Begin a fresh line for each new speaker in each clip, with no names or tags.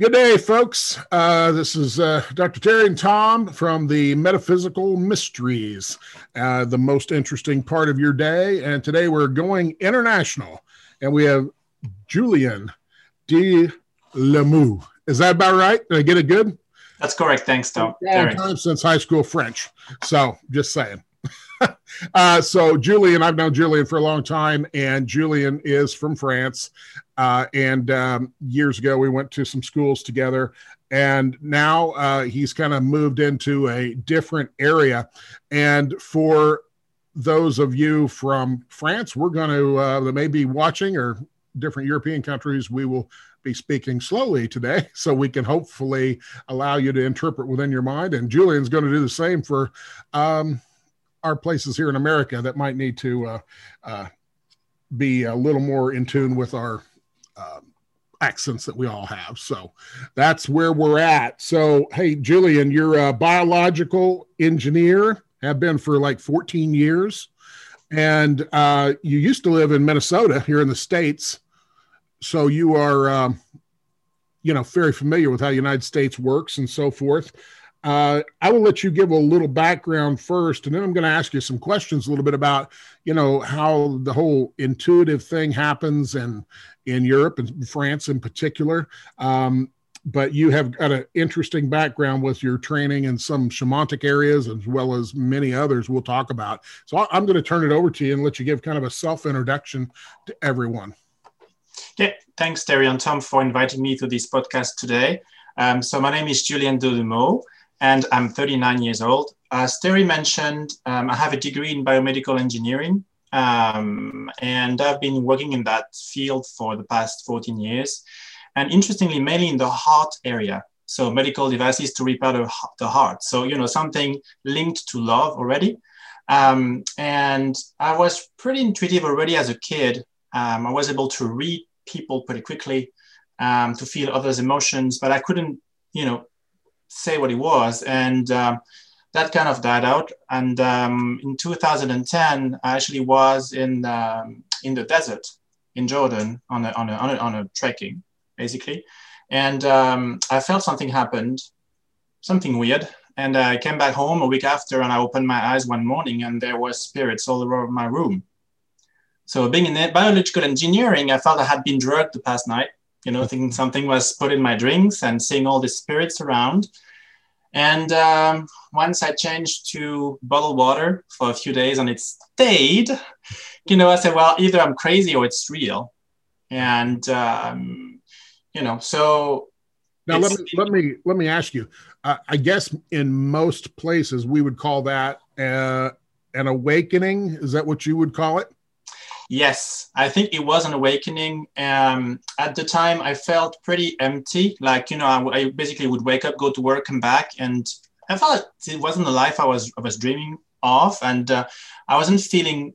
Good day, folks. Uh, this is uh, Dr. Terry and Tom from the Metaphysical Mysteries, uh, the most interesting part of your day. And today we're going international, and we have Julian de Limoux. Is that about right? Did I get it good?
That's correct. Thanks, Tom.
Long time since high school French. So just saying. uh, so Julian, I've known Julian for a long time, and Julian is from France. Uh, and um, years ago, we went to some schools together. And now uh, he's kind of moved into a different area. And for those of you from France, we're going to, uh, that may be watching or different European countries, we will be speaking slowly today so we can hopefully allow you to interpret within your mind. And Julian's going to do the same for. Um, our places here in America that might need to uh, uh, be a little more in tune with our uh, accents that we all have. So that's where we're at. So, hey, Julien, you're a biological engineer, have been for like 14 years. And uh, you used to live in Minnesota here in the States. So you are, um, you know, very familiar with how the United States works and so forth. Uh, I will let you give a little background first, and then I'm going to ask you some questions a little bit about, you know, how the whole intuitive thing happens and in Europe and France in particular. Um, but you have got an interesting background with your training in some shamanic areas as well as many others we'll talk about. So I'm going to turn it over to you and let you give kind of a self introduction to everyone.
Yeah, thanks, Terry and Tom, for inviting me to this podcast today. Um, so my name is Julien Delumeau and I'm 39 years old. As Terry mentioned, um, I have a degree in biomedical engineering, um, and I've been working in that field for the past 14 years. And interestingly, mainly in the heart area. So medical devices to repair the, the heart. So, you know, something linked to love already. Um, and I was pretty intuitive already as a kid. Um, I was able to read people pretty quickly, um, to feel others' emotions, but I couldn't, you know, say what it was. And um, that kind of died out. And um, in 2010, I actually was in, um, in the desert in Jordan on a, on a, on a, on a trekking, basically. And um, I felt something happened, something weird. And I came back home a week after and I opened my eyes one morning and there were spirits all over my room. So being in biological engineering, I felt I had been drugged the past night you know, thinking something was put in my drinks and seeing all the spirits around. And um, once I changed to bottled water for a few days and it stayed, you know, I said, well, either I'm crazy or it's real. And, um, you know, so.
Now, let me, let me, let me ask you, uh, I guess in most places we would call that uh, an awakening. Is that what you would call it?
Yes, I think it was an awakening. Um, at the time, I felt pretty empty. Like you know, I, I, basically would wake up, go to work, come back, and I felt it wasn't the life I was I was dreaming of, and uh, I wasn't feeling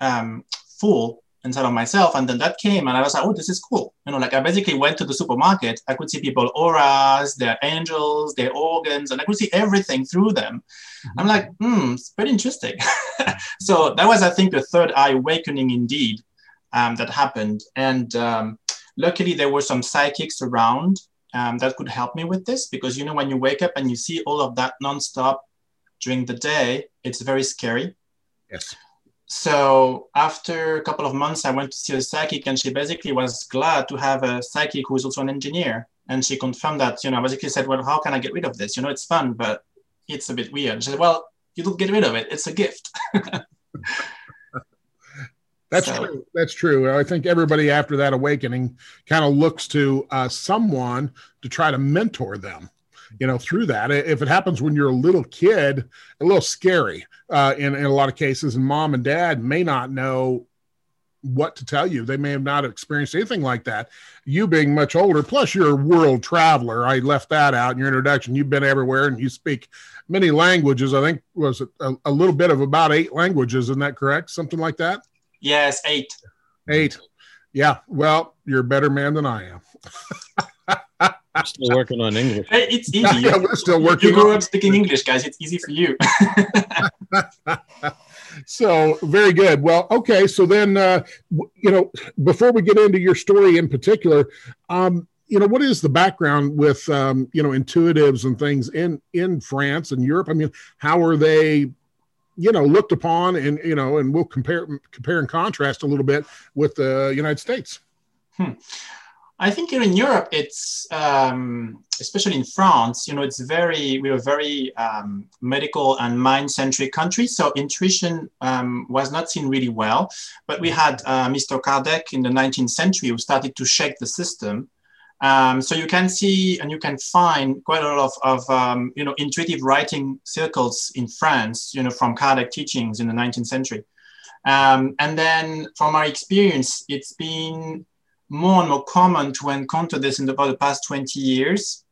um, full inside of myself. And then that came, and I was like, oh, this is cool. You know, like I basically went to the supermarket. I could see people auras, their angels, their organs, and I could see everything through them. I'm like, hmm, it's pretty interesting. so that was, I think, the third eye awakening indeed um, that happened. And um, luckily, there were some psychics around um, that could help me with this because, you know, when you wake up and you see all of that nonstop during the day, it's very scary.
Yes
so after a couple of months, I went to see a psychic, and she basically was glad to have a psychic who is also an engineer. And she confirmed that, you know, basically said, well, how can I get rid of this? You know, it's fun, but it's a bit weird. She said, well, you don't get rid of it. It's a gift.
That's so. true. That's true. I think everybody after that awakening kind of looks to uh, someone to try to mentor them you know, through that. If it happens when you're a little kid, a little scary uh, in, in a lot of cases, and mom and dad may not know what to tell you. They may have not experienced anything like that. You being much older, plus you're a world traveler. I left that out in your introduction. You've been everywhere and you speak many languages. I think was a, a little bit of about eight languages. Isn't that correct? Something like that?
Yes, eight.
Eight. Yeah. Well, you're a better man than I am.
I'm still working on English.
It's easy.
yeah, we're still working.
You grew up speaking English, guys. It's easy for you.
so very good. Well, okay. So then, uh, you know, before we get into your story in particular, um, you know, what is the background with um, you know intuitives and things in in France and Europe? I mean, how are they? You know, looked upon, and you know, and we'll compare compare and contrast a little bit with the United States.
Hmm. I think here in Europe, it's um, especially in France. You know, it's very we are very um, medical and mind-centric country. So intuition um, was not seen really well. But we had uh, Mr. Kardec in the 19th century who started to shake the system. Um, so you can see and you can find quite a lot of, of um, you know intuitive writing circles in France. You know, from Kardec teachings in the 19th century. Um, and then from our experience, it's been more and more common to encounter this in the, about the past 20 years.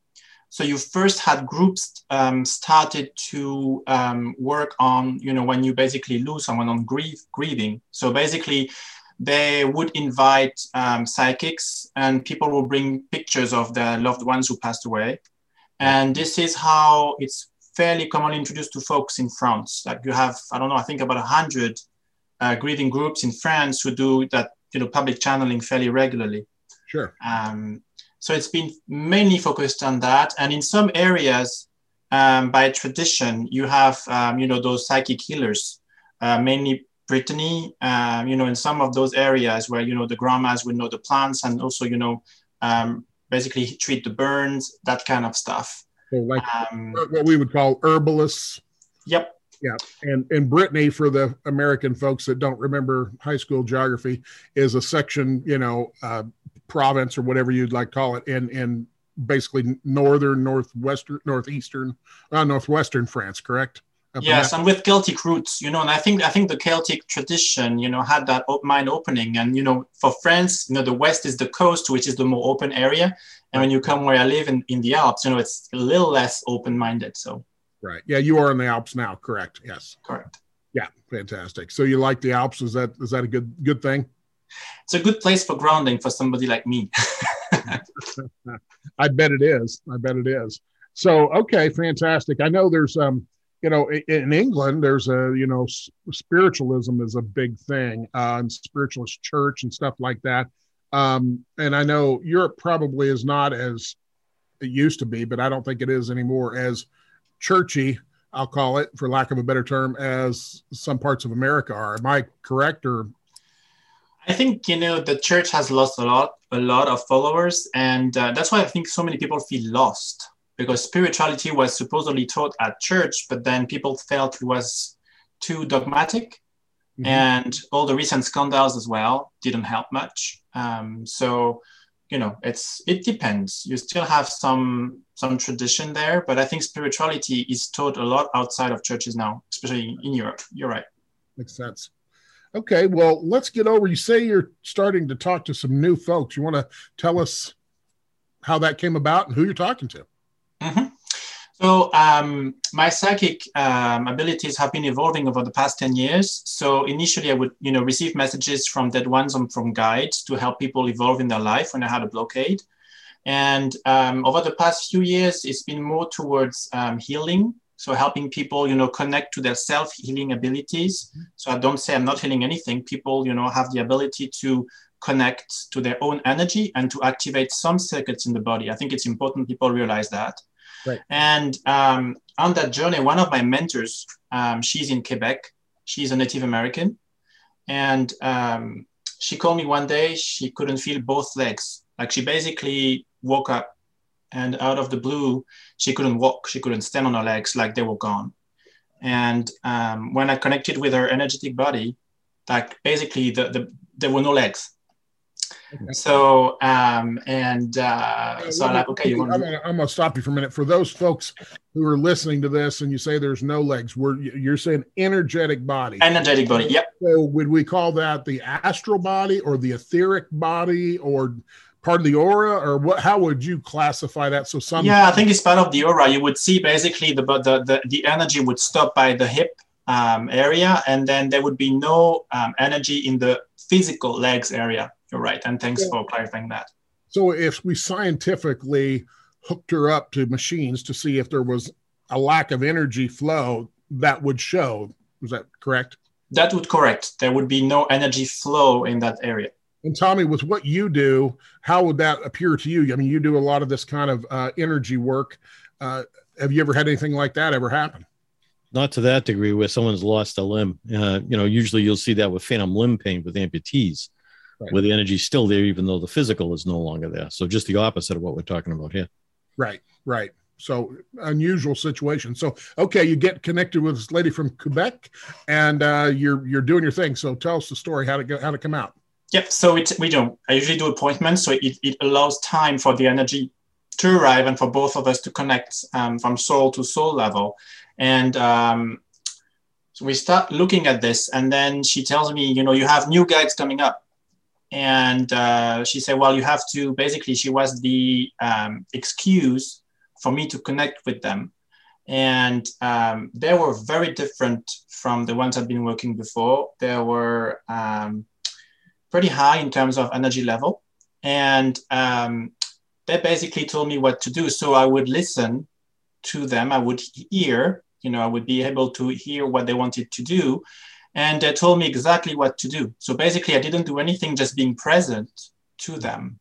So you first had groups um, started to um, work on, you know, when you basically lose someone on grief, grieving. So basically, they would invite um, psychics and people will bring pictures of their loved ones who passed away. And this is how it's fairly commonly introduced to folks in France. Like you have, I don't know, I think about a 100 uh, grieving groups in France who do that you know public channeling fairly regularly.
Sure.
Um, so it's been mainly focused on that, and in some areas, um, by tradition, you have um, you know those psychic healers, uh, mainly Brittany. Um, you know, in some of those areas where you know the grandmas would know the plants, and also you know um, basically treat the burns, that kind of stuff.
So like um, what we would call herbalists.
Yep.
Yeah, and and Brittany for the American folks that don't remember high school geography is a section, you know, uh, province or whatever you'd like to call it, in in basically northern, northwestern, northeastern, uh, northwestern France, correct?
Up yes, and with Celtic roots, you know, and I think I think the Celtic tradition, you know, had that mind opening, and you know, for France, you know, the west is the coast, which is the more open area, and when you come where I live in in the Alps, you know, it's a little less open minded. So
Right. Yeah, you are in the Alps now, correct? Yes.
Correct.
Yeah, fantastic. So you like the Alps? Is that is that a good good thing?
It's a good place for grounding for somebody like me.
I bet it is. I bet it is. So okay, fantastic. I know there's um you know in England there's a you know spiritualism is a big thing uh, and spiritualist church and stuff like that. Um, and I know Europe probably is not as it used to be, but I don't think it is anymore as churchy, I'll call it, for lack of a better term, as some parts of America are. Am I correct or?
I think you know the church has lost a lot, a lot of followers, and uh, that's why I think so many people feel lost because spirituality was supposedly taught at church, but then people felt it was too dogmatic, mm-hmm. and all the recent scandals as well didn't help much. Um, so you know it's it depends. You still have some some tradition there but i think spirituality is taught a lot outside of churches now especially in europe. You're right.
Makes sense. Okay well let's get over. You say you're starting to talk to some new folks. You want to tell us how that came about and who you're talking to?
Mm-hmm. So um, my psychic um, abilities have been evolving over the past 10 years. So initially I would, you know, receive messages from dead ones and from guides to help people evolve in their life when I had a blockade. And um, over the past few years, it's been more towards um, healing. So helping people, you know, connect to their self-healing abilities. So I don't say I'm not healing anything. People, you know, have the ability to connect to their own energy and to activate some circuits in the body. I think it's important people realize that.
Right.
And um, on that journey, one of my mentors, um, she's in Quebec. She's a Native American. And um, she called me one day, she couldn't feel both legs. Like she basically woke up and out of the blue, she couldn't walk. She couldn't stand on her legs like they were gone. And um, when I connected with her energetic body, like basically the, the, there were no legs. Okay. So um, and uh, so I'm like, okay, you want
I'm, gonna, I'm gonna stop you for a minute. For those folks who are listening to this and you say there's no legs, we're you're saying energetic body.
Energetic body, yep.
So would we call that the astral body or the etheric body or part of the aura or what how would you classify that so some
yeah i think it's part of the aura you would see basically the the the, the energy would stop by the hip um, area and then there would be no um, energy in the physical legs area you're right. And thanks yeah. for clarifying that.
So if we scientifically hooked her up to machines to see if there was a lack of energy flow, that would show. Is that correct?
That would correct. There would be no energy flow in that area.
And Tommy, with what you do, how would that appear to you? I mean, you do a lot of this kind of uh, energy work. Uh, have you ever had anything like that ever happen?
Not to that degree, where someone's lost a limb. Uh, you know, usually you'll see that with phantom limb pain with amputees, right. where the energy's still there, even though the physical is no longer there. So just the opposite of what we're talking about here.
Right, right. So unusual situation. So okay, you get connected with this lady from Quebec, and uh, you're you're doing your thing. So tell us the story how to go how to come out.
Yep. So it, we don't. I usually do appointments, so it, it allows time for the energy to arrive and for both of us to connect um, from soul to soul level. And um, so we start looking at this, and then she tells me, you know, you have new guides coming up. And uh, she said, well, you have to basically, she was the um, excuse for me to connect with them. And um, they were very different from the ones I've been working before. They were um, pretty high in terms of energy level. And um, they basically told me what to do. So I would listen to them, I would hear, you know, I would be able to hear what they wanted to do. And they told me exactly what to do. So basically, I didn't do anything, just being present to them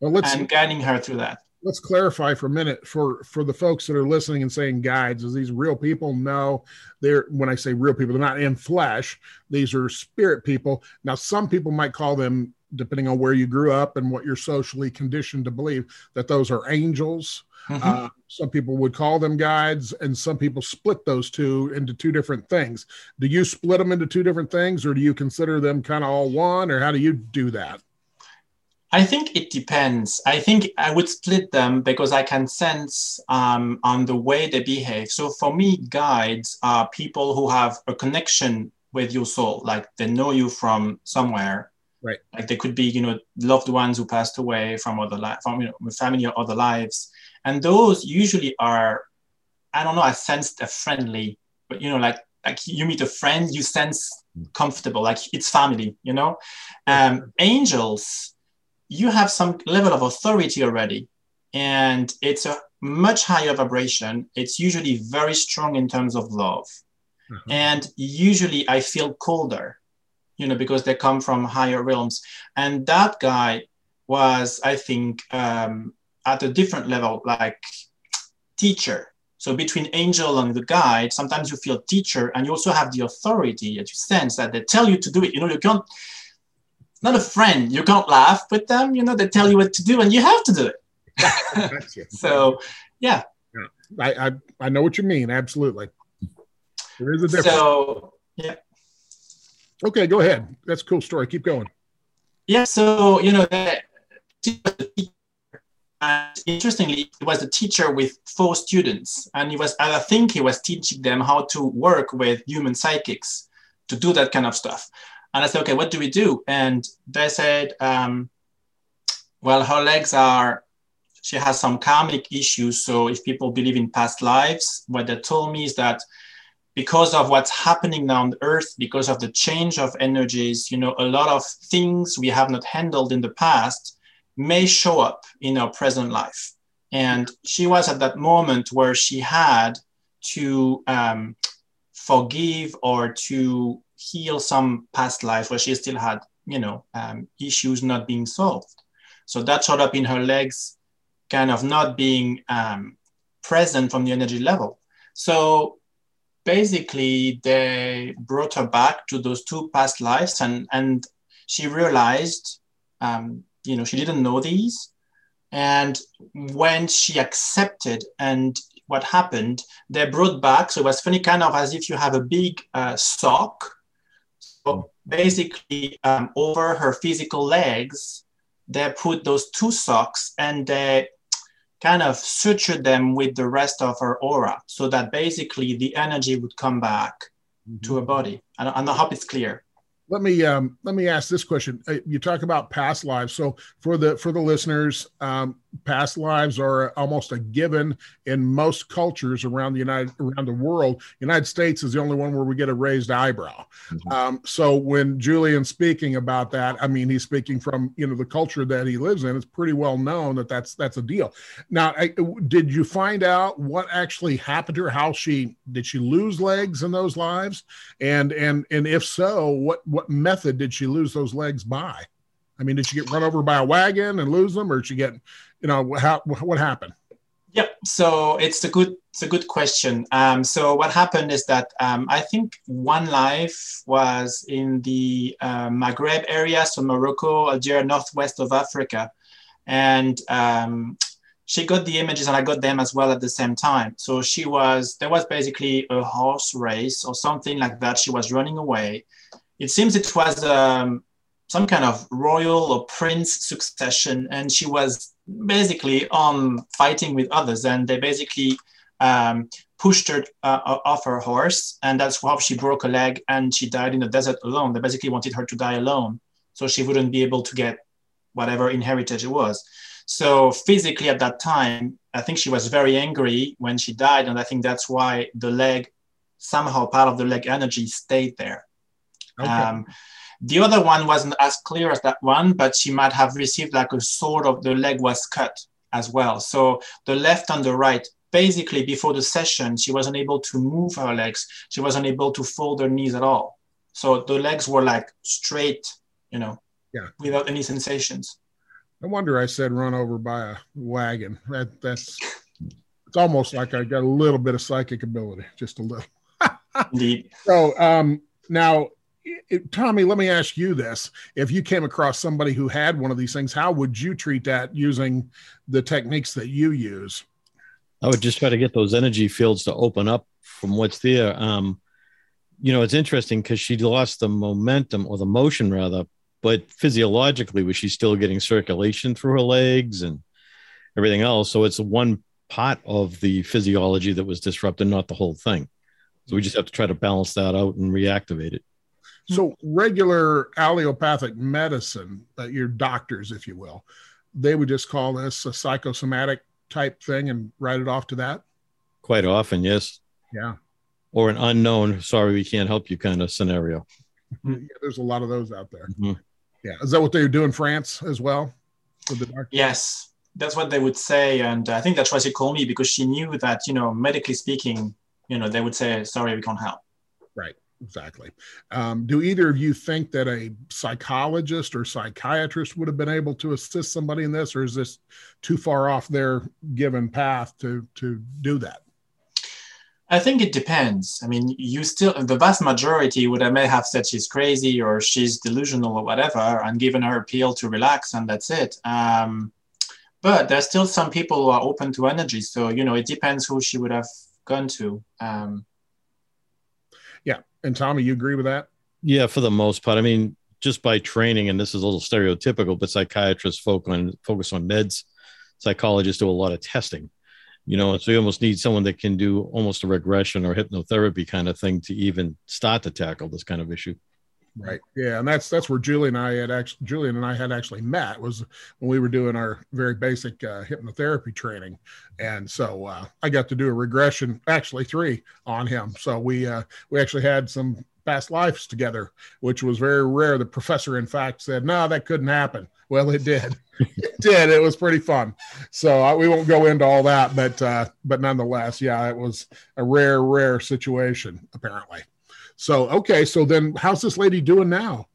well, and guiding her through that.
let's clarify for a minute for for the folks that are listening and saying guides is these real people? No they're when i say real people they're not in flesh. These are spirit people. Now some people might call them depending on where you grew up and what you're socially conditioned to believe that those are angels mm-hmm. uh, some people would call them guides and some people split those two into two different things do you split them into two different things or do you consider them kind of all one or how do you do that
I think it depends. I think I would split them because I can sense um, on the way they behave. So for me, guides are people who have a connection with your soul, like they know you from somewhere.
Right.
Like they could be, you know, loved ones who passed away from other life, from you know, family or other lives, and those usually are, I don't know, I sensed a friendly, but you know, like like you meet a friend, you sense comfortable, like it's family, you know. Um, angels you have some level of authority already and it's a much higher vibration it's usually very strong in terms of love mm-hmm. and usually i feel colder you know because they come from higher realms and that guy was i think um, at a different level like teacher so between angel and the guide sometimes you feel teacher and you also have the authority that you sense that they tell you to do it you know you can't not a friend. You can't laugh with them. You know, they tell you what to do, and you have to do it. so, yeah.
yeah. I, I I know what you mean. Absolutely. There is a difference.
So, yeah.
Okay, go ahead. That's a cool story. Keep going.
Yeah. So you know that. Interestingly, he was a teacher with four students, and he was, and I think, he was teaching them how to work with human psychics to do that kind of stuff. And I said, okay, what do we do? And they said, um, well, her legs are, she has some karmic issues. So if people believe in past lives, what they told me is that because of what's happening now on earth, because of the change of energies, you know, a lot of things we have not handled in the past may show up in our present life. And she was at that moment where she had to um, forgive or to heal some past life where she still had, you know, um, issues not being solved. So that showed up in her legs, kind of not being um, present from the energy level. So basically, they brought her back to those two past lives, and and she realized, um, you know, she didn't know these. And when she accepted and what happened, they brought back, so it was funny, kind of as if you have a big uh, sock so basically, um, over her physical legs, they put those two socks and they kind of sutured them with the rest of her aura so that basically the energy would come back mm-hmm. to her body. And I, I hope it's clear
let me um, let me ask this question. Uh, you talk about past lives. So for the for the listeners, um, past lives are almost a given in most cultures around the United around the world. United States is the only one where we get a raised eyebrow. Mm-hmm. Um, so when Julian's speaking about that, I mean he's speaking from you know the culture that he lives in. It's pretty well known that that's that's a deal. Now, I, did you find out what actually happened to her? How she did she lose legs in those lives? And and and if so, what what method did she lose those legs by? I mean, did she get run over by a wagon and lose them, or did she get, you know, how what happened?
Yep. So it's a good it's a good question. Um, so what happened is that um, I think one life was in the uh, Maghreb area, so Morocco, Algeria, northwest of Africa, and um, she got the images and I got them as well at the same time. So she was there was basically a horse race or something like that. She was running away. It seems it was um, some kind of royal or prince succession, and she was basically on fighting with others, and they basically um, pushed her uh, off her horse, and that's how she broke a leg and she died in the desert alone. They basically wanted her to die alone, so she wouldn't be able to get whatever inheritance it was. So physically at that time, I think she was very angry when she died, and I think that's why the leg, somehow part of the leg energy stayed there. Okay. Um, the other one wasn't as clear as that one, but she might have received like a sort of the leg was cut as well. So the left and the right, basically before the session, she wasn't able to move her legs. She wasn't able to fold her knees at all. So the legs were like straight, you know, yeah. without any sensations.
No wonder I said run over by a wagon. That that's it's almost like I got a little bit of psychic ability, just a little.
Indeed.
So um, now, Tommy, let me ask you this: If you came across somebody who had one of these things, how would you treat that using the techniques that you use?
I would just try to get those energy fields to open up from what's there. Um, you know, it's interesting because she lost the momentum or the motion rather but physiologically was she still getting circulation through her legs and everything else so it's one part of the physiology that was disrupted not the whole thing so we just have to try to balance that out and reactivate it
so regular allopathic medicine uh, your doctors if you will they would just call this a psychosomatic type thing and write it off to that
quite often yes
yeah
or an unknown sorry we can't help you kind of scenario
yeah, there's a lot of those out there mm-hmm. Yeah, is that what they do in France as well?
With the doctor? Yes, that's what they would say, and I think that's why she called me because she knew that you know medically speaking, you know they would say sorry we can't help.
Right. Exactly. Um, do either of you think that a psychologist or psychiatrist would have been able to assist somebody in this, or is this too far off their given path to to do that?
I think it depends. I mean, you still, the vast majority would have may have said she's crazy or she's delusional or whatever, and given her a pill to relax, and that's it. Um, but there's still some people who are open to energy. So, you know, it depends who she would have gone to. Um.
And Tommy, you agree with that?
Yeah, for the most part. I mean, just by training, and this is a little stereotypical, but psychiatrists focus on, focus on meds. Psychologists do a lot of testing you know so you almost need someone that can do almost a regression or hypnotherapy kind of thing to even start to tackle this kind of issue
right yeah and that's that's where julie and i had actually julian and i had actually met was when we were doing our very basic uh, hypnotherapy training and so uh, i got to do a regression actually three on him so we uh, we actually had some past lives together which was very rare the professor in fact said no that couldn't happen well it did it did. It was pretty fun. So uh, we won't go into all that, but uh, but nonetheless, yeah, it was a rare, rare situation apparently. So okay, so then how's this lady doing now?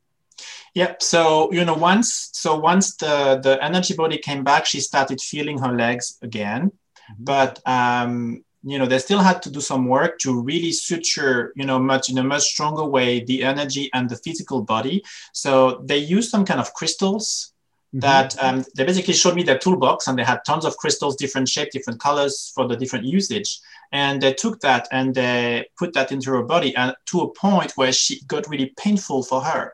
Yep. So you know, once so once the the energy body came back, she started feeling her legs again, mm-hmm. but um, you know they still had to do some work to really suture you know much in a much stronger way the energy and the physical body so they used some kind of crystals Mm-hmm. that um, they basically showed me their toolbox and they had tons of crystals, different shape, different colors for the different usage. And they took that and they put that into her body and to a point where she got really painful for her.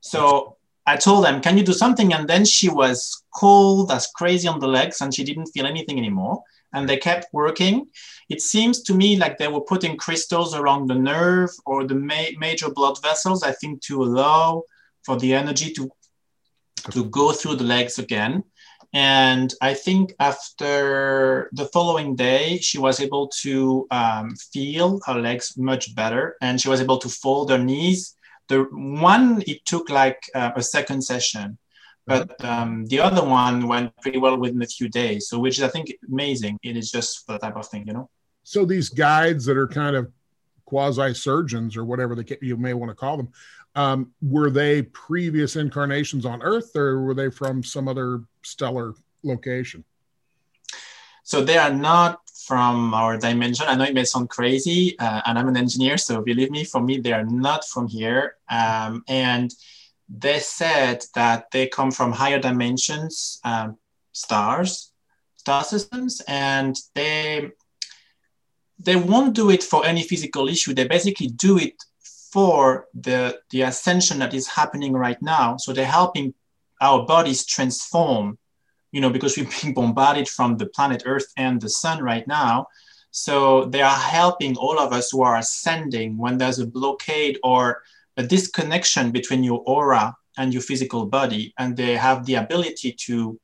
So I told them, can you do something? And then she was cold as crazy on the legs and she didn't feel anything anymore. And they kept working. It seems to me like they were putting crystals around the nerve or the ma- major blood vessels, I think, to allow for the energy to to go through the legs again. And I think after the following day, she was able to um, feel her legs much better and she was able to fold her knees. The one, it took like uh, a second session, but um, the other one went pretty well within a few days. So, which is, I think, amazing. It is just the type of thing, you know?
So, these guides that are kind of quasi surgeons or whatever they, you may want to call them, um, were they previous incarnations on Earth, or were they from some other stellar location?
So they are not from our dimension. I know it may sound crazy, uh, and I'm an engineer, so believe me, for me, they are not from here. Um, and they said that they come from higher dimensions, um, stars, star systems, and they they won't do it for any physical issue. They basically do it for the the ascension that is happening right now. So they're helping our bodies transform you know, because we're being bombarded from the planet Earth and the sun right now. So they are helping all of us who are ascending when there's a blockade or a disconnection between your aura and your physical body. And they have the ability to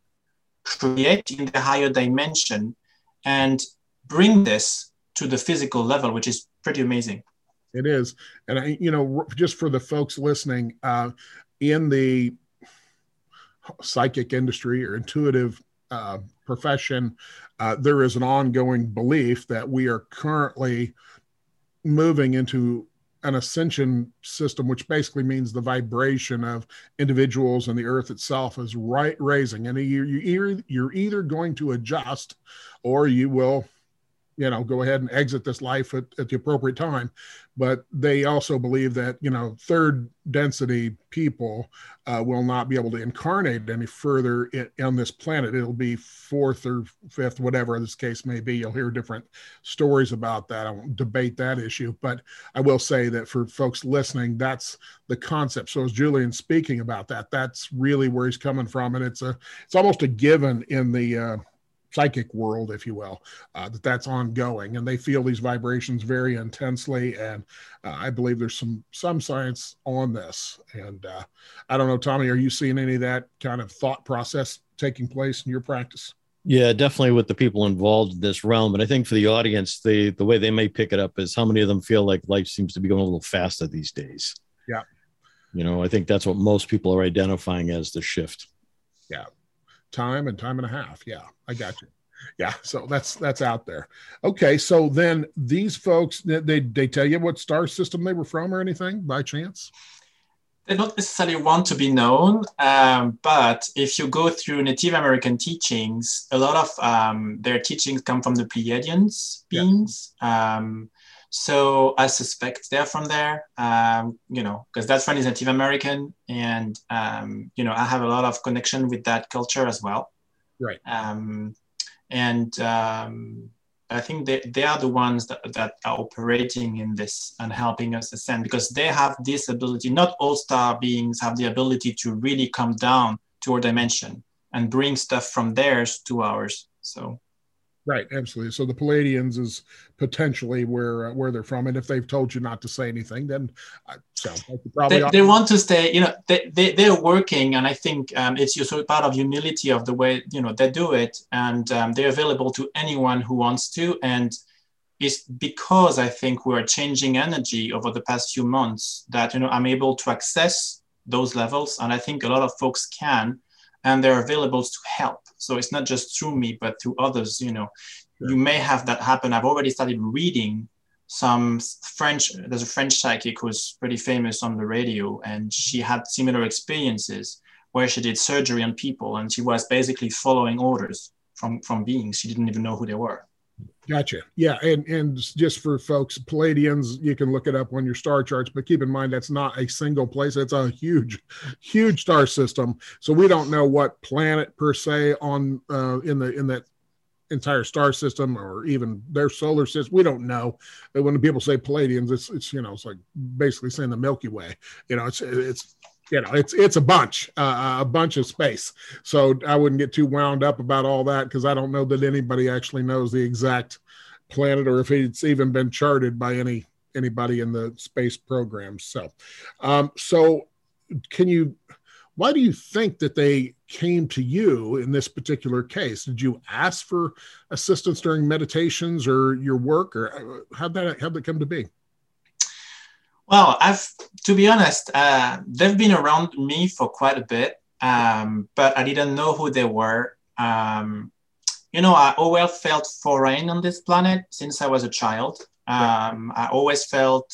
create in the higher dimension and bring this to the physical level, which is pretty amazing.
It is. And I, you know, just for the folks listening, uh, in the psychic industry or intuitive uh, profession, uh, there is an ongoing belief that we are currently moving into an ascension system, which basically means the vibration of individuals and the earth itself is right raising. And you, you, you're either going to adjust or you will you know go ahead and exit this life at, at the appropriate time. But they also believe that you know third density people uh, will not be able to incarnate any further in, on this planet. It'll be fourth or fifth whatever this case may be. You'll hear different stories about that. I won't debate that issue. But i will say that for folks listening that's the concept. So as julian speaking about that. That's really where he's coming from. And it's a it's almost a given in the uh, psychic world, if you will, uh, that that's ongoing, and they feel these vibrations very intensely. And uh, I believe there's some some science on this. And uh, I don't know, Tommy, are you seeing any of that kind of thought process taking place in your practice?
Yeah, definitely with the people involved in this realm. And I think for the audience, the the way they may pick it up is how many of them feel like life seems to be going a little faster these days.
Yeah.
You know, I think that's what most people are identifying as the shift.
Yeah time and time and a half. Yeah, I got you. Yeah, so that's that's out there. Okay, so then these folks they they tell you what star system they were from or anything by chance?
They don't necessarily want to be known, um, but if you go through Native American teachings, a lot of um, their teachings come from the Pleiadians beings. Yeah. Um, so I suspect they're from there, um, you know, because that friend is Native American, and um, you know I have a lot of connection with that culture as well.
Right.
Um, and um, I think they, they are the ones that, that are operating in this and helping us ascend because they have this ability. Not all star beings have the ability to really come down to our dimension and bring stuff from theirs to ours. So
Right, absolutely. So the Pleiadians is potentially where uh, where they're from, and if they've told you not to say anything, then uh, sounds like
probably they, they, want to stay. You know, they, they they're working, and I think um, it's also part of humility of the way you know they do it, and um, they're available to anyone who wants to, and it's because I think we're changing energy over the past few months that you know I'm able to access those levels, and I think a lot of folks can and they're available to help. So it's not just through me, but through others. You know, sure. you may have that happen. I've already started reading some French. There's a French psychic who's pretty famous on the radio, and she had similar experiences where she did surgery on people, and she was basically following orders from from beings she didn't even know who they were.
Gotcha. Yeah, and and just for folks, Pleiadians, you can look it up on your star charts, but keep in mind that's not a single place. It's a huge, huge star system. So we don't know what planet per se on uh, in the in that entire star system or even their solar system. We don't know. When people say Pleiadians, it's it's you know it's like basically saying the Milky Way. You know, it's it's you know it's it's a bunch uh, a bunch of space. So i wouldn't get too wound up about all that because i don't know that anybody actually knows the exact planet or if it's even been charted by any anybody in the space program. So um, so can you why do you think that they came to you in this particular case? Did you ask for assistance during meditations or your work or uh, how'd that how'd that come to be
well, I've to be honest, uh, they've been around me for quite a bit, um, but I didn't know who they were. Um, you know, I always felt foreign on this planet since I was a child. Um, I always felt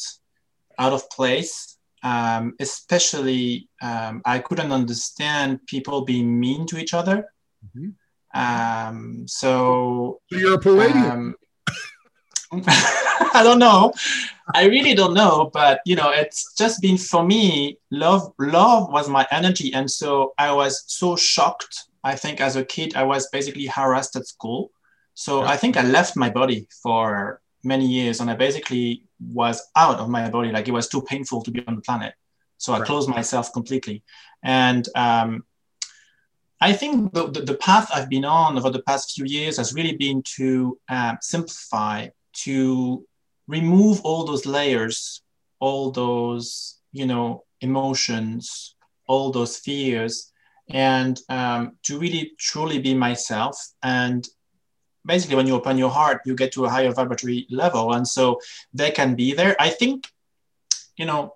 out of place. um, especially um, I couldn't understand people being mean to each other. Mm-hmm. Um, so,
so, you're a Pleiadian.
I don't know. I really don't know, but you know, it's just been for me. Love, love was my energy, and so I was so shocked. I think as a kid, I was basically harassed at school. So yeah. I think I left my body for many years, and I basically was out of my body. Like it was too painful to be on the planet. So I right. closed myself completely, and um, I think the, the, the, path I've been on over the past few years has really been to uh, simplify to remove all those layers, all those, you know, emotions, all those fears, and um, to really truly be myself. And basically, when you open your heart, you get to a higher vibratory level. And so they can be there. I think, you know,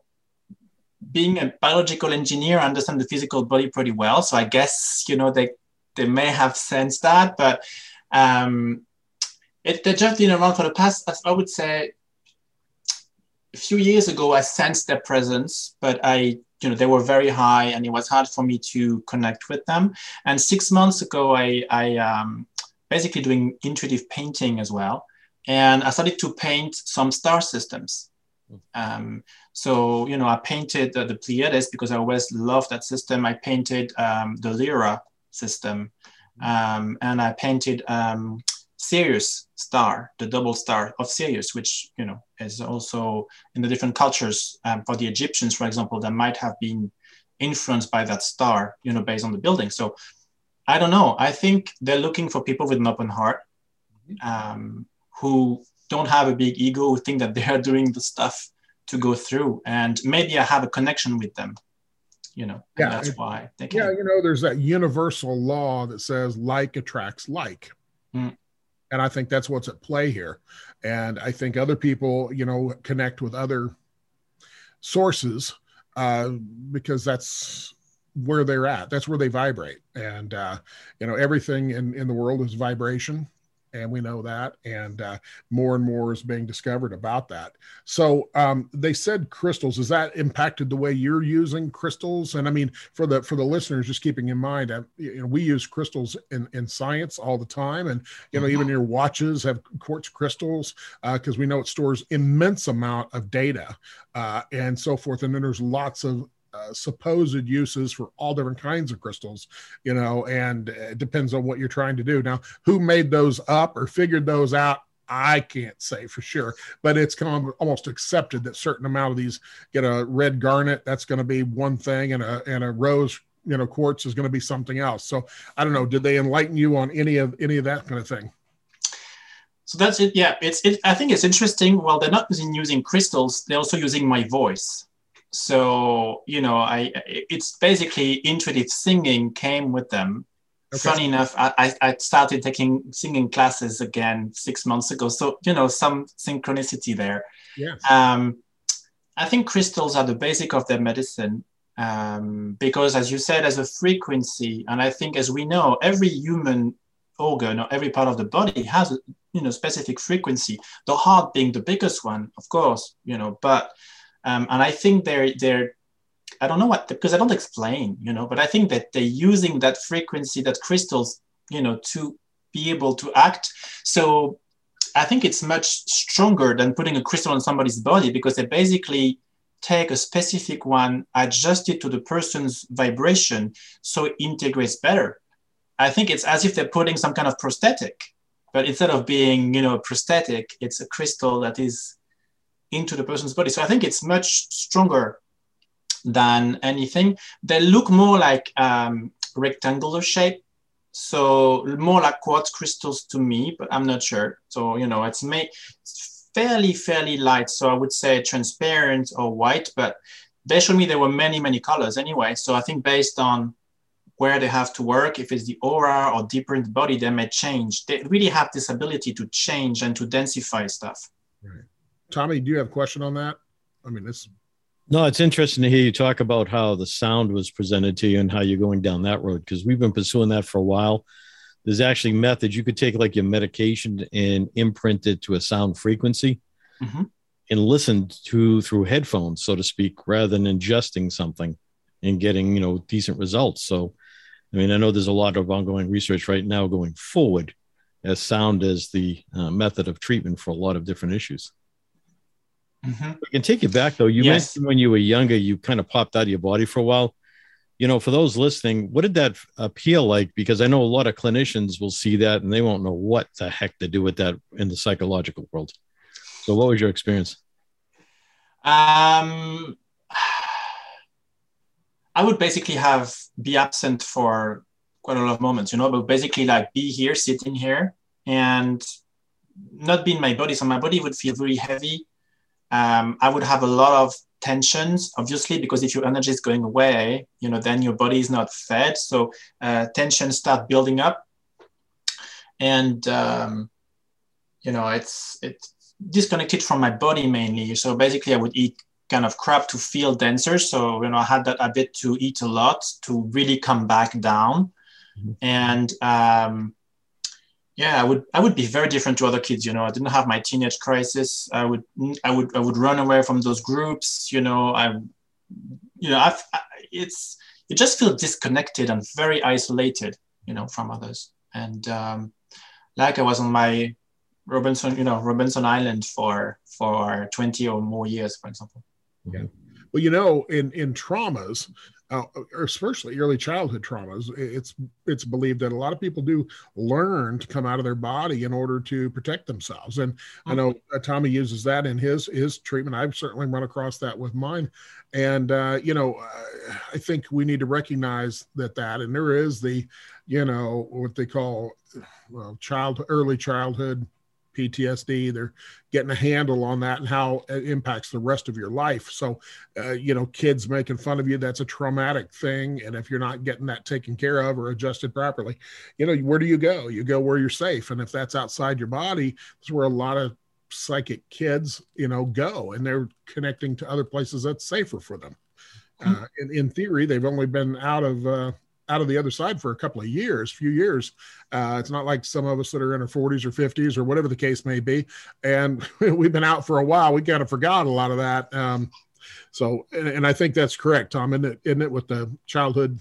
being a biological engineer, I understand the physical body pretty well. So I guess, you know, they, they may have sensed that, but um, they've just been around for the past, I would say, a few years ago, I sensed their presence, but I, you know, they were very high, and it was hard for me to connect with them. And six months ago, I, I um, basically doing intuitive painting as well, and I started to paint some star systems. Um, so, you know, I painted the, the Pleiades because I always loved that system. I painted um, the Lyra system, um, and I painted um, Sirius star, the double star of Sirius, which you know is also in the different cultures. Um, for the Egyptians, for example, that might have been influenced by that star, you know, based on the building. So I don't know. I think they're looking for people with an open heart, um, who don't have a big ego, who think that they are doing the stuff to go through, and maybe I have a connection with them you know yeah that's why
yeah you know there's that universal law that says like attracts like mm and I think that's what's at play here. And I think other people, you know, connect with other sources uh, because that's where they're at. That's where they vibrate. And uh, you know, everything in in the world is vibration and we know that and uh, more and more is being discovered about that. So um, they said crystals has that impacted the way you're using crystals? And i mean for the for the listeners just keeping in mind uh, you know we use crystals in in science all the time and you know even mm-hmm. your watches have quartz crystals because uh, we know it stores immense amount of data uh, and so forth. And then there's lots of uh, supposed uses for all different kinds of crystals, you know, and it depends on what you're trying to do. Now, who made those up or figured those out? I can't say for sure, but it's kind of almost accepted that certain amount of these get a red garnet. That's going to be one thing, and a and a rose, you know, quartz is going to be something else. So I don't know. Did they enlighten you on any of any of that kind of thing?
So that's it. Yeah, it's. It, I think it's interesting. Well, they're not using using crystals. They're also using my voice so you know i it's basically intuitive singing came with them. Okay. funny enough I, I started taking singing classes again six months ago. So you know some synchronicity there.
Yeah.
Um, i think crystals are the basic of their medicine um, because as you said as a frequency and i think as we know every human organ or every part of the body has a you know specific frequency the heart being the biggest one of course you know but um, and I think they're they're I don't know what because I don't explain, you know, but I think that they're using that frequency, that crystals, you know, to be able to act. So I think it's much stronger than putting a crystal on somebody's body because they basically take a specific one, adjust it to the person's vibration so it integrates better. I think it's as if they're putting some kind of prosthetic, but instead of being, you know, a prosthetic, it's a crystal that is into the person's body. So I think it's much stronger than anything. They look more like um, rectangular shape, so more like quartz crystals to me, but I'm not sure. So you know, it's made it's fairly fairly light. So I would say transparent or white, but they showed me there were many many colors anyway. So I think based on where they have to work, if it's the aura or deeper in the body, they may change. They really have this ability to change and to densify stuff.
Right. Tommy, do you have a question on that? I mean, this.
No, it's interesting to hear you talk about how the sound was presented to you and how you're going down that road because we've been pursuing that for a while. There's actually methods you could take like your medication and imprint it to a sound frequency. Mm-hmm. and listen to through headphones, so to speak, rather than ingesting something and getting you know decent results. So, I mean, I know there's a lot of ongoing research right now going forward as sound as the uh, method of treatment for a lot of different issues. Mm-hmm. I can take you back though. You yes. mentioned when you were younger, you kind of popped out of your body for a while. You know, for those listening, what did that appeal like? Because I know a lot of clinicians will see that and they won't know what the heck to do with that in the psychological world. So, what was your experience?
Um, I would basically have be absent for quite a lot of moments, you know, but basically like be here, sitting here, and not be in my body. So my body would feel very heavy. Um, I would have a lot of tensions, obviously, because if your energy is going away, you know, then your body is not fed. So uh, tensions start building up, and um, you know, it's it's disconnected from my body mainly. So basically, I would eat kind of crap to feel denser. So you know, I had that habit to eat a lot to really come back down, mm-hmm. and um, yeah, I would I would be very different to other kids. You know, I didn't have my teenage crisis. I would I would I would run away from those groups. You know, I you know I've, I, it's you just feel disconnected and very isolated. You know, from others, and um, like I was on my Robinson, you know, Robinson Island for for 20 or more years, for example.
Yeah. Well, you know, in in traumas, uh, especially early childhood traumas, it's it's believed that a lot of people do learn to come out of their body in order to protect themselves. And mm-hmm. I know uh, Tommy uses that in his his treatment. I've certainly run across that with mine. And uh, you know, uh, I think we need to recognize that that, and there is the, you know, what they call, well, child early childhood PTSD. They're getting a handle on that and how it impacts the rest of your life. So, uh, you know, kids making fun of you, that's a traumatic thing. And if you're not getting that taken care of or adjusted properly, you know, where do you go? You go where you're safe. And if that's outside your body, that's where a lot of psychic kids, you know, go and they're connecting to other places that's safer for them. Hmm. Uh, in, in theory, they've only been out of uh, out of the other side for a couple of years, few years. Uh, it's not like some of us that are in our 40s or 50s or whatever the case may be. And we've been out for a while. We kind of forgot a lot of that. Um, so, and, and, I think that's correct, Tom, isn't it, isn't it with the childhood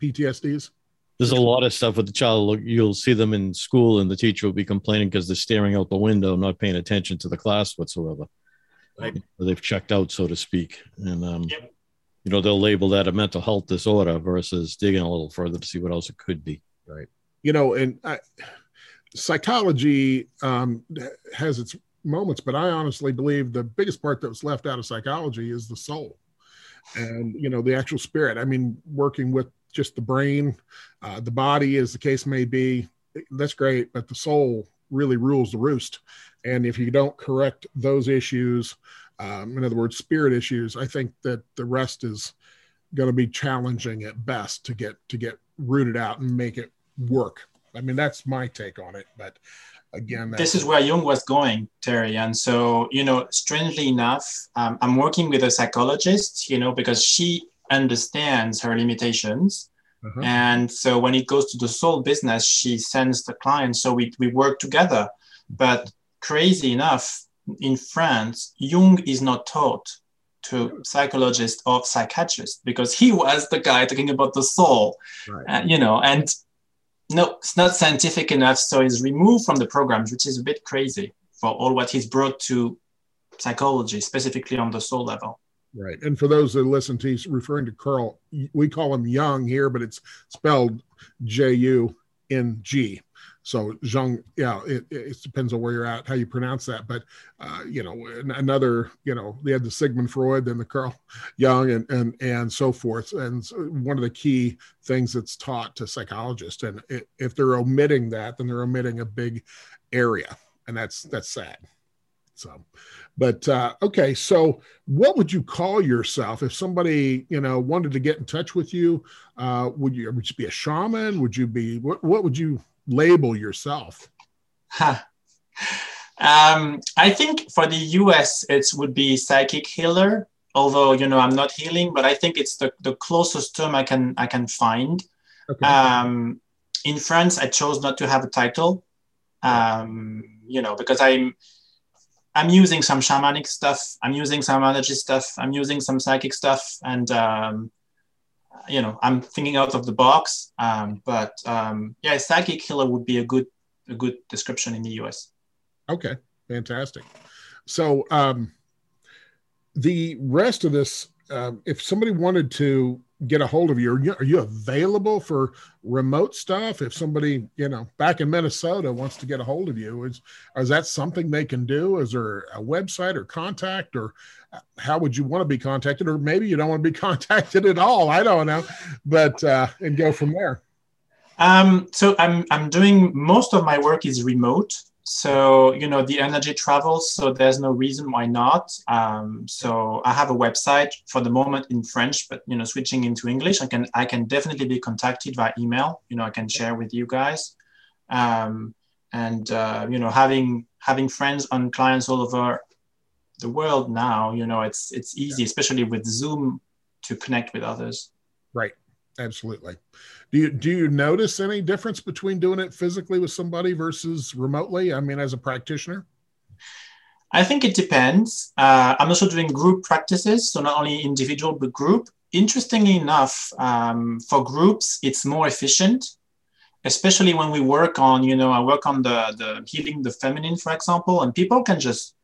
PTSDs?
There's a lot of stuff with the child. You'll see them in school, and the teacher will be complaining because they're staring out the window, not paying attention to the class whatsoever. Right. They've checked out, so to speak. And um, yep you know they'll label that a mental health disorder versus digging a little further to see what else it could be.
Right. You know and I, psychology um, has its moments but i honestly believe the biggest part that was left out of psychology is the soul and you know the actual spirit. I mean working with just the brain uh, the body as the case may be that's great but the soul really rules the roost. And if you don't correct those issues um, in other words, spirit issues, I think that the rest is going to be challenging at best to get to get rooted out and make it work. I mean, that's my take on it. But again,
this is where Jung was going, Terry. And so, you know, strangely enough, um, I'm working with a psychologist, you know, because she understands her limitations. Uh-huh. And so when it goes to the soul business, she sends the client. So we, we work together. But crazy enough, in France, Jung is not taught to psychologists or psychiatrists because he was the guy talking about the soul, right. uh, you know, and no, it's not scientific enough. So he's removed from the programs, which is a bit crazy for all what he's brought to psychology, specifically on the soul level.
Right. And for those that listen to, he's referring to Carl, we call him Young here, but it's spelled J U N G. So Jung, yeah, it, it, depends on where you're at, how you pronounce that. But uh, you know, another, you know, they had the Sigmund Freud, then the Carl Jung, and and and so forth. And one of the key things that's taught to psychologists, and it, if they're omitting that, then they're omitting a big area, and that's that's sad. So, but uh, okay, so what would you call yourself if somebody you know wanted to get in touch with you? Uh, would you would you be a shaman? Would you be what? What would you label yourself?
Huh. Um, I think for the US, it would be psychic healer. Although you know I'm not healing, but I think it's the, the closest term I can I can find. Okay. Um, in France, I chose not to have a title. Um, you know, because I'm I'm using some shamanic stuff. I'm using some energy stuff. I'm using some psychic stuff, and um, you know, I'm thinking out of the box. Um, but um, yeah, psychic healer would be a good a good description in the US.
Okay, fantastic. So um, the rest of this, um, if somebody wanted to get a hold of you? Are, you? are you available for remote stuff? If somebody, you know, back in Minnesota wants to get a hold of you, is is that something they can do? Is there a website or contact, or how would you want to be contacted? Or maybe you don't want to be contacted at all. I don't know, but uh, and go from there.
Um, so I'm I'm doing most of my work is remote. So, you know, the energy travels, so there's no reason why not. Um, so I have a website for the moment in French, but, you know, switching into English, I can, I can definitely be contacted by email, you know, I can share with you guys. Um, and, uh, you know, having, having friends and clients all over the world now, you know, it's, it's easy, especially with Zoom to connect with others.
Right. Absolutely. Do you do you notice any difference between doing it physically with somebody versus remotely? I mean, as a practitioner.
I think it depends. Uh, I'm also doing group practices, so not only individual but group. Interestingly enough, um, for groups, it's more efficient, especially when we work on, you know, I work on the the healing the feminine, for example, and people can just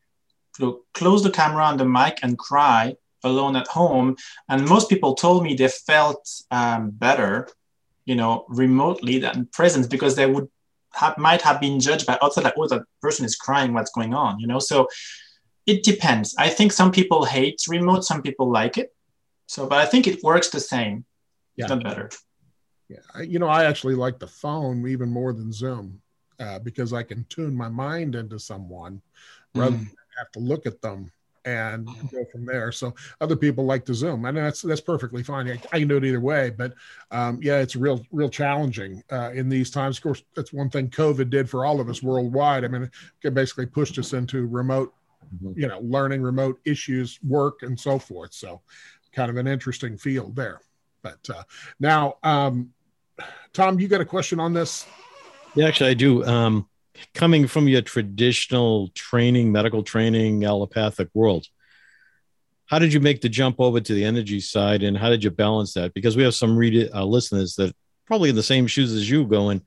close the camera and the mic and cry alone at home. And most people told me they felt um, better, you know, remotely than present because they would have, might have been judged by outside, like, oh, that person is crying, what's going on, you know? So it depends. I think some people hate remote, some people like it. So, but I think it works the same, yeah. not better.
Yeah, you know, I actually like the phone even more than Zoom uh, because I can tune my mind into someone rather mm. than have to look at them and go from there. So other people like to Zoom, and that's that's perfectly fine. I, I can do it either way, but um, yeah, it's real real challenging uh, in these times. Of course, that's one thing COVID did for all of us worldwide. I mean, it basically pushed us into remote, mm-hmm. you know, learning remote issues, work, and so forth. So, kind of an interesting field there. But uh, now, um, Tom, you got a question on this?
Yeah, actually, I do. Um, coming from your traditional training, medical training, allopathic world, how did you make the jump over to the energy side and how did you balance that? Because we have some read- uh, listeners that probably in the same shoes as you going,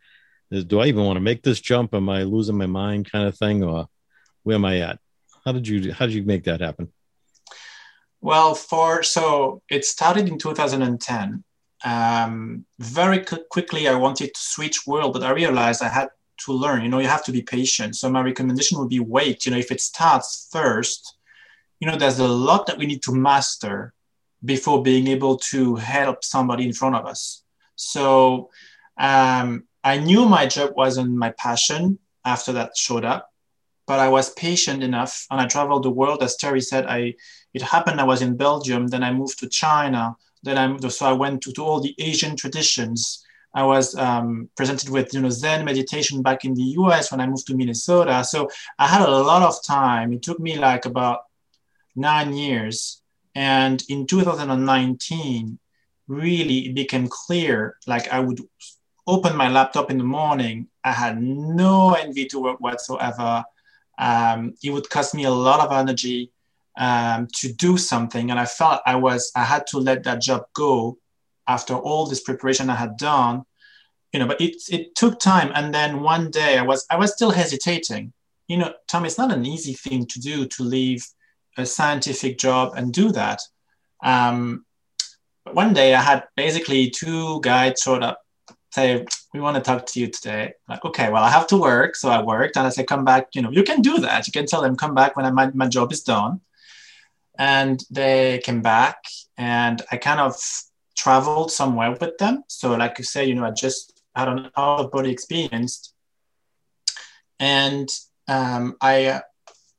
do I even want to make this jump? Am I losing my mind kind of thing? Or where am I at? How did you, how did you make that happen?
Well, for, so it started in 2010 um, very quickly I wanted to switch world, but I realized I had to learn. You know, you have to be patient. So my recommendation would be wait. You know, if it starts first, you know, there's a lot that we need to master before being able to help somebody in front of us. So um, I knew my job wasn't my passion after that showed up, but I was patient enough and I traveled the world. As Terry said, I it happened I was in Belgium, then I moved to China, then I moved, so I went to, to all the Asian traditions I was um, presented with you know Zen meditation back in the U.S. when I moved to Minnesota. So I had a lot of time. It took me like about nine years, and in 2019, really it became clear. Like I would open my laptop in the morning. I had no envy to work whatsoever. Um, it would cost me a lot of energy um, to do something, and I felt I was I had to let that job go after all this preparation I had done, you know, but it, it took time. And then one day I was, I was still hesitating. You know, Tom, it's not an easy thing to do to leave a scientific job and do that. Um, but one day I had basically two guys showed up, say, we want to talk to you today. Like, okay, well, I have to work. So I worked and I said, come back, you know, you can do that. You can tell them, come back when I, my, my job is done. And they came back and I kind of traveled somewhere with them. So, like you say, you know, I just had an out of body experience, and um, I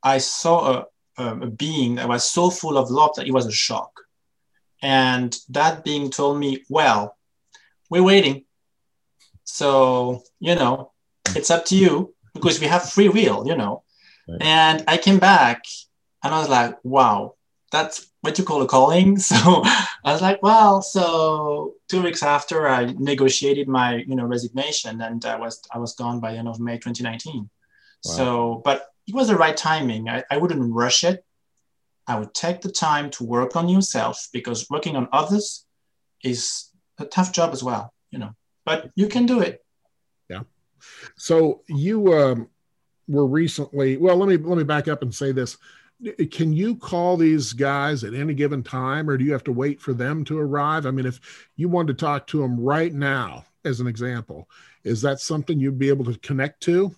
I saw a, a being that was so full of love that it was a shock. And that being told me, well, we're waiting. So, you know, it's up to you because we have free will, you know. Right. And I came back and I was like, wow, that's what you call a calling. So I was like, well, so two weeks after I negotiated my, you know, resignation and I was, I was gone by the end of May, 2019. Wow. So, but it was the right timing. I, I wouldn't rush it. I would take the time to work on yourself because working on others is a tough job as well, you know, but you can do it.
Yeah. So you um, were recently, well, let me, let me back up and say this. Can you call these guys at any given time or do you have to wait for them to arrive? I mean, if you wanted to talk to them right now, as an example, is that something you'd be able to connect to?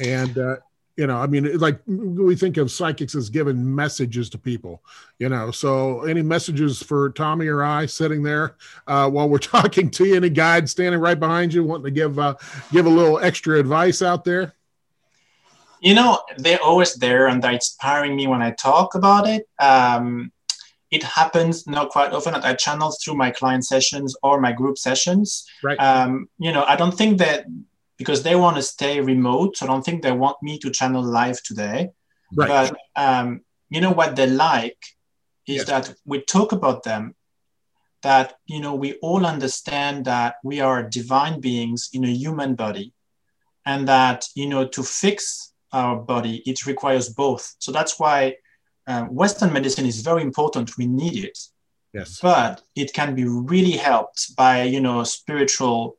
And uh, you know i mean like we think of psychics as giving messages to people you know so any messages for tommy or i sitting there uh, while we're talking to you any guide standing right behind you wanting to give uh, give a little extra advice out there
you know they're always there and they're inspiring me when i talk about it um, it happens not quite often that i channel through my client sessions or my group sessions
right
um, you know i don't think that because they want to stay remote. So I don't think they want me to channel live today.
Right.
But um, you know what they like is
Yes.
that we talk about them. That you know we all understand that we are divine beings in a human body, and that you know to fix our body it requires both. So that's why uh, Western medicine is very important. We need it.
Yes.
But it can be really helped by you know spiritual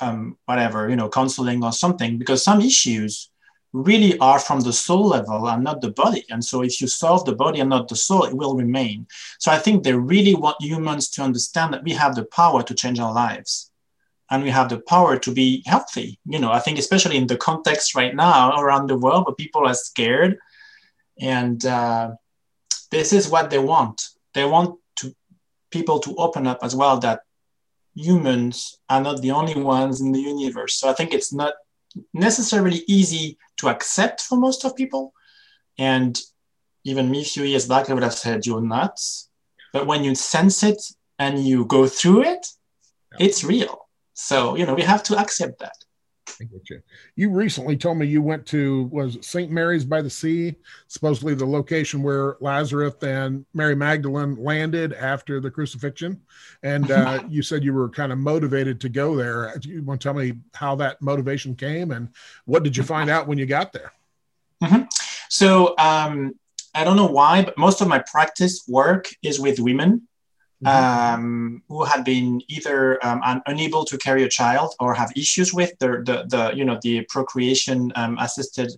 um, whatever you know counseling or something because some issues really are from the soul level and not the body. And so if you solve the body and not the soul it will remain. So i think they really want humans to understand that we have the power to change our lives and we have the power to be healthy you know i think especially in the context right now around the world where people are scared and uh, this is what they want they want to people to open up as well that humans are not the only ones in the universe. So I think it's not necessarily easy to accept for most of people. And even me a few years back, I would have said, you're nuts. But when you sense it and you go through it, it's real. So, you know, we have to accept that.
I get you. You recently told me you went to was St. Mary's by the Sea, supposedly the location where Lazarus and Mary Magdalene landed after the crucifixion, and uh, you said you were kind of motivated to go there. Do you want to tell me how that motivation came, and what did you find out when you got there?
So um, I don't know why, but most of my practice work is with women um, who had been either um, un- unable to carry a child or have issues with the, the, the you know the procreation um, assisted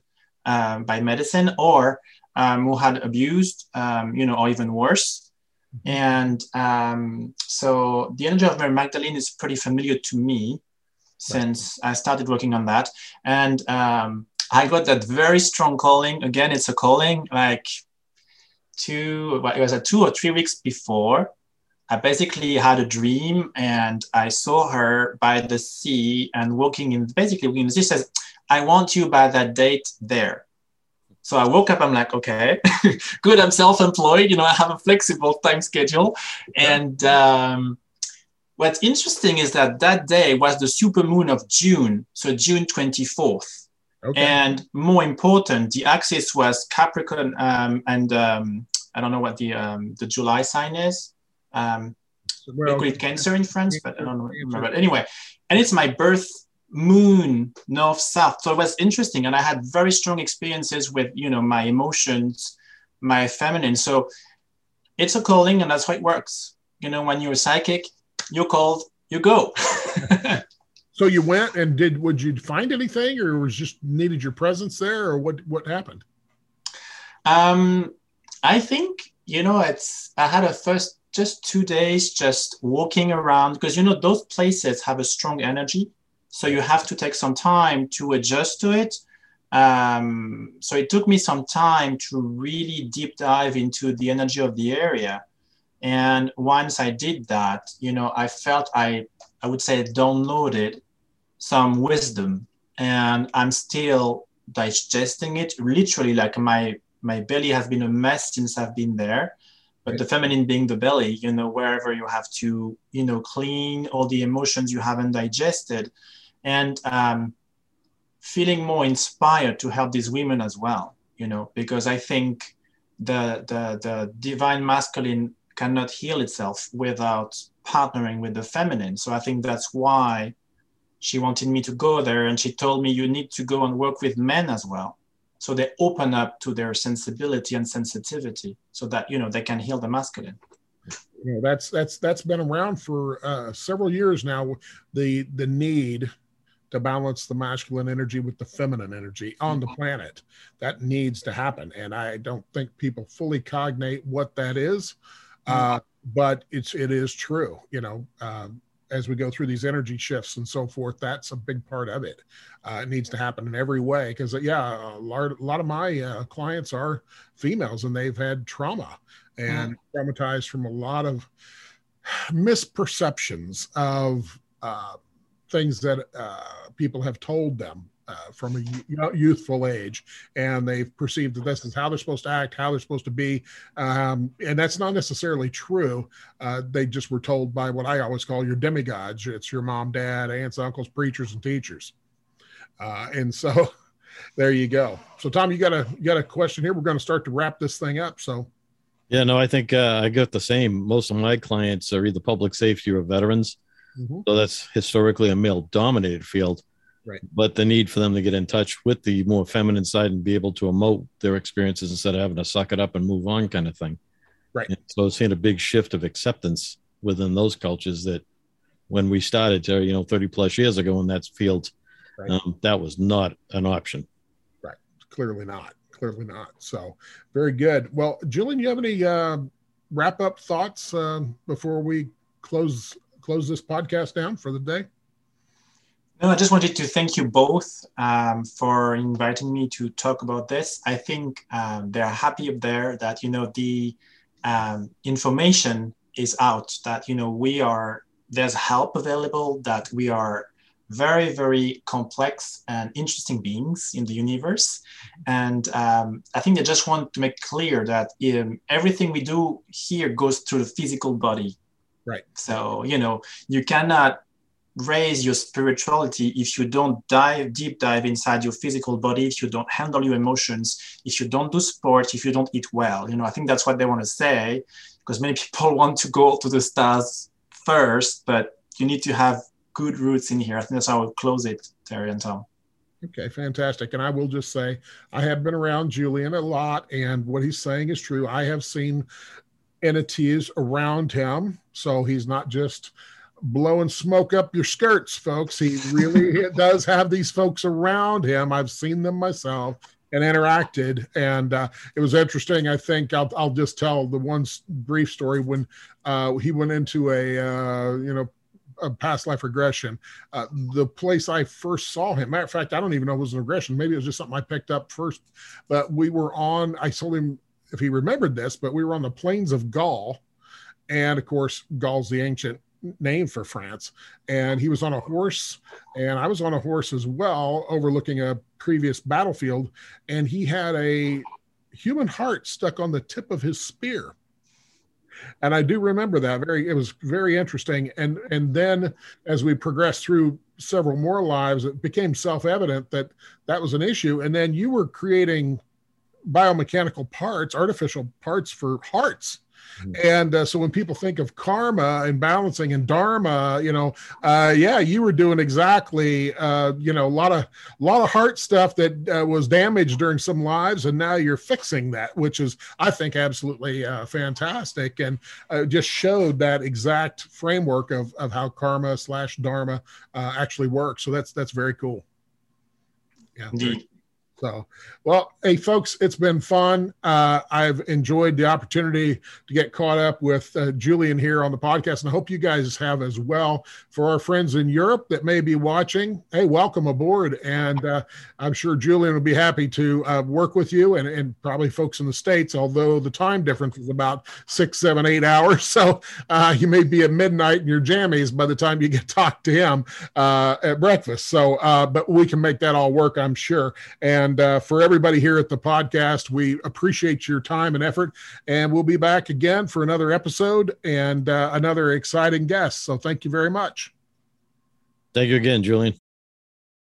um, by medicine or um, who had abused um, you know or even worse. And um, so the energy of Mary Magdalene is pretty familiar to me since I started working on that. And um, I got that very strong calling. Again it's a calling like two it was a two or three weeks before I basically had a dream and I saw her by the sea and walking in basically walking in the sea says, I want you by that date there. So I woke up, I'm like, okay, good, I'm self-employed, you know, I have a flexible time schedule. And um, what's interesting is that that day was the super moon of June, so June 24th.
Okay.
And more important, the axis was Capricorn um, and um, I don't know what the um, the July sign is. Um, it Cancer in France, but I don't remember. But anyway, and it's my birth moon north south. So it was interesting, and I had very strong experiences with you know my emotions, my feminine. So it's a calling, and that's how it works. You know, when you're psychic, you're called, you go.
So you went and did? Would you find anything, or was just needed your presence there, or what? What happened?
Um, I think you know it's. I had a first just two days just walking around because you know those places have a strong energy, so you have to take some time to adjust to it. Um, so it took me some time to really deep dive into the energy of the area, and once I did that, you know, I felt I I would say downloaded some wisdom, and I'm still digesting it. Literally, like my my belly has been a mess since I've been there. But the feminine being the belly, you know, wherever you have to, you know, clean all the emotions you haven't digested, and um, feeling more inspired to help these women as well, you know, because I think the the the divine masculine cannot heal itself without partnering with the feminine. So I think that's why she wanted me to go there, and she told me you need to go and work with men as well so they open up to their sensibility and sensitivity so that you know they can heal the masculine.
You know that's that's that's been around for uh, several years now. The the need to balance the masculine energy with the feminine energy on the planet. That needs to happen. And i don't think people fully cognate what that is uh, but it's it is true you know um, as we go through these energy shifts and so forth, that's a big part of it. Uh, it needs to happen in every way because, uh, yeah, a lot, a lot of my uh, clients are females and they've had trauma and mm. traumatized from a lot of misperceptions of uh, things that uh, people have told them uh, from a youthful age, and they've perceived that this is how they're supposed to act, how they're supposed to be, um, and that's not necessarily true. Uh, they just were told by what I always call your demigods. It's your mom, dad, aunts, uncles, preachers, and teachers, uh, and so there you go. So, Tom, you got a you got a question here. We're going to start to wrap this thing up. So.
Yeah, no, I think uh, I got the same. Most of my clients are either public safety or veterans. Mm-hmm. So that's historically a male dominated field.
Right.
But the need for them to get in touch with the more feminine side and be able to emote their experiences instead of having to suck it up and move on, kind of thing.
Right.
And so seeing a big shift of acceptance within those cultures that when we started, to, you know, 30 plus years ago in that field, right. um, that was not an option.
Right. Clearly not. Clearly not. So very good. Well, Julien, you have any uh, wrap up thoughts uh, before we close close this podcast down for the day?
No, I just wanted to thank you both um, for inviting me to talk about this. I think um, they're happy up there that you know the um, information is out that you know we are there's help available that we are very very complex and interesting beings in the universe. And um, i think they just want to make clear that um, everything we do here goes through the physical body.
Right.
So you know you cannot raise your spirituality if you don't dive deep dive inside your physical body if you don't handle your emotions if you don't do sports if you don't eat well you know i think that's what they want to say because many people want to go to the stars first but you need to have good roots in here i think that's how i would close it terry and tom
Okay, fantastic. And I will just say, I have been around Julien a lot, and what he's saying is true. I have seen entities around him. So he's not just blowing smoke up your skirts, folks. He really does have these folks around him. I've seen them myself and interacted, and uh, it was interesting. I think I'll, I'll just tell the one brief story when uh, he went into a uh, you know a past life regression. Uh, the place I first saw him, matter of fact, I don't even know it was an regression. Maybe it was just something I picked up first. But we were on. I told him if he remembered this, but we were on the plains of Gaul, and of course, Gaul's the ancient name for France. And he was on a horse, and I was on a horse as well, overlooking a previous battlefield. And he had a human heart stuck on the tip of his spear. And I do remember that very. It was very interesting. And and then as we progressed through several more lives, it became self-evident that that was an issue. And then you were creating biomechanical parts, artificial parts for hearts. And uh, so when people think of karma and balancing and dharma, you know, uh, yeah, you were doing exactly, uh, you know, a lot of a lot of heart stuff that uh, was damaged during some lives, and now you're fixing that, which is, I think, absolutely uh, fantastic, and uh, just showed that exact framework of of how karma slash dharma actually works. So that's that's very cool.
Yeah. Indeed.
So, well, hey, folks, it's been fun. Uh, I've enjoyed the opportunity to get caught up with uh, Julien here on the podcast, and I hope you guys have as well. For our friends in Europe that may be watching, hey, welcome aboard. And uh, I'm sure Julien will be happy to uh, work with you and, and probably folks in the States, although the time difference is about six, seven, eight hours. So uh, you may be at midnight in your jammies by the time you get talked to him uh, at breakfast. So, but we can make that all work, I'm sure. And and uh, for everybody here at the podcast, we appreciate your time and effort. And we'll be back again for another episode and uh, another exciting guest. So thank you very much.
Thank you again, Julien.